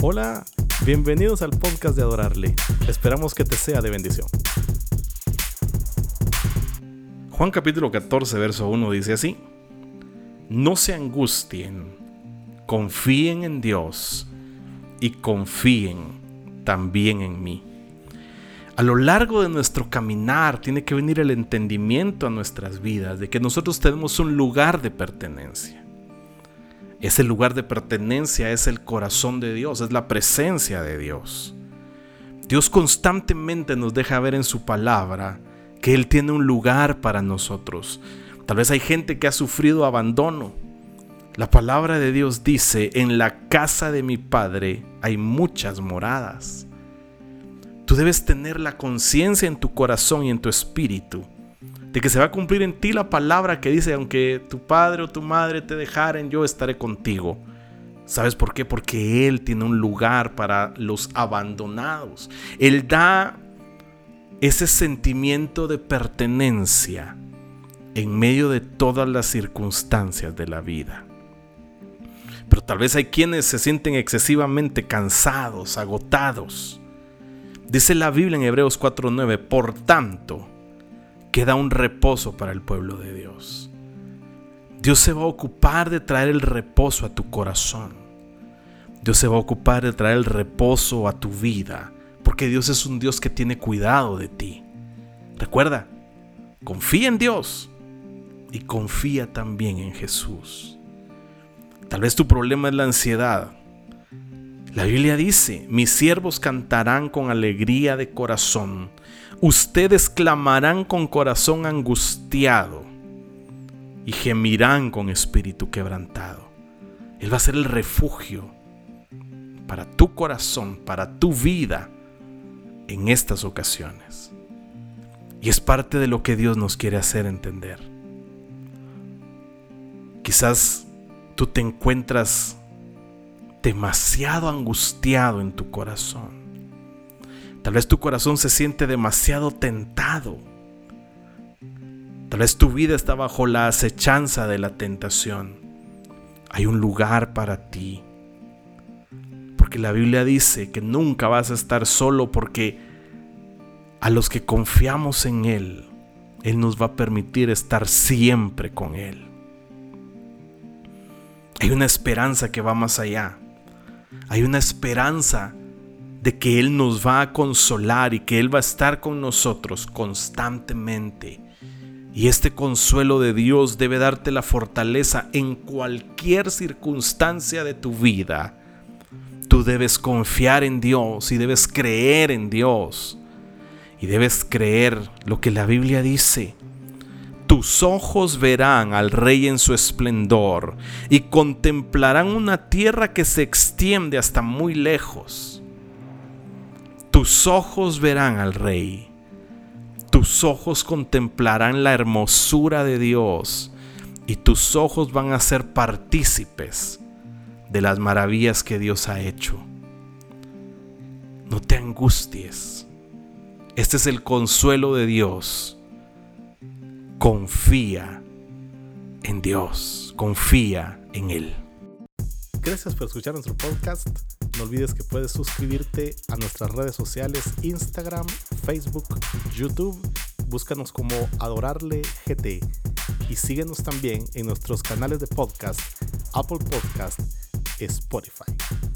Hola, bienvenidos al podcast de Adorarle. Esperamos que te sea de bendición. Juan capítulo 14, verso 1 dice así, No se angustien, confíen en Dios y confíen también en mí. A lo largo de nuestro caminar tiene que venir el entendimiento a nuestras vidas de que nosotros tenemos un lugar de pertenencia. Ese lugar de pertenencia es el corazón de Dios, es la presencia de Dios. Dios constantemente nos deja ver en su palabra que Él tiene un lugar para nosotros. Tal vez hay gente que ha sufrido abandono. La palabra de Dios dice, en la casa de mi Padre hay muchas moradas. Tú debes tener la conciencia en tu corazón y en tu espíritu de que se va a cumplir en ti la palabra que dice, aunque tu padre o tu madre te dejaren, yo estaré contigo. ¿Sabes por qué? Porque Él tiene un lugar para los abandonados. Él da ese sentimiento de pertenencia en medio de todas las circunstancias de la vida. Pero tal vez hay quienes se sienten excesivamente cansados, agotados. Dice la Biblia en Hebreos 4:9, por tanto, queda un reposo para el pueblo de Dios. Dios se va a ocupar de traer el reposo a tu corazón. Dios se va a ocupar de traer el reposo a tu vida, porque Dios es un Dios que tiene cuidado de ti. Recuerda, confía en Dios y confía también en Jesús. Tal vez tu problema es la ansiedad. La Biblia dice, mis siervos cantarán con alegría de corazón Ustedes clamarán con corazón angustiado y gemirán con espíritu quebrantado. Él va a ser el refugio para tu corazón, para tu vida en estas ocasiones. Y es parte de lo que Dios nos quiere hacer entender. Quizás tú te encuentras demasiado angustiado en tu corazón Tal vez tu corazón se siente demasiado tentado. Tal vez tu vida está bajo la acechanza de la tentación. Hay un lugar para ti. Porque la Biblia dice que nunca vas a estar solo porque a los que confiamos en Él, Él nos va a permitir estar siempre con Él. Hay una esperanza que va más allá. Hay una esperanza de que Él nos va a consolar y que Él va a estar con nosotros constantemente. Y este consuelo de Dios debe darte la fortaleza en cualquier circunstancia de tu vida. Tú debes confiar en Dios y debes creer en Dios. Y debes creer lo que la Biblia dice. Tus ojos verán al Rey en su esplendor y contemplarán una tierra que se extiende hasta muy lejos tus ojos verán al Rey. Tus ojos contemplarán la hermosura de Dios y tus ojos van a ser partícipes de las maravillas que Dios ha hecho. No te angusties. Este es el consuelo de Dios. Confía en Dios. Confía en Él. Gracias por escuchar nuestro podcast. No olvides que puedes suscribirte a nuestras redes sociales Instagram, Facebook, YouTube. Búscanos como Adorarle GT y síguenos también en nuestros canales de podcast Apple Podcast, Spotify.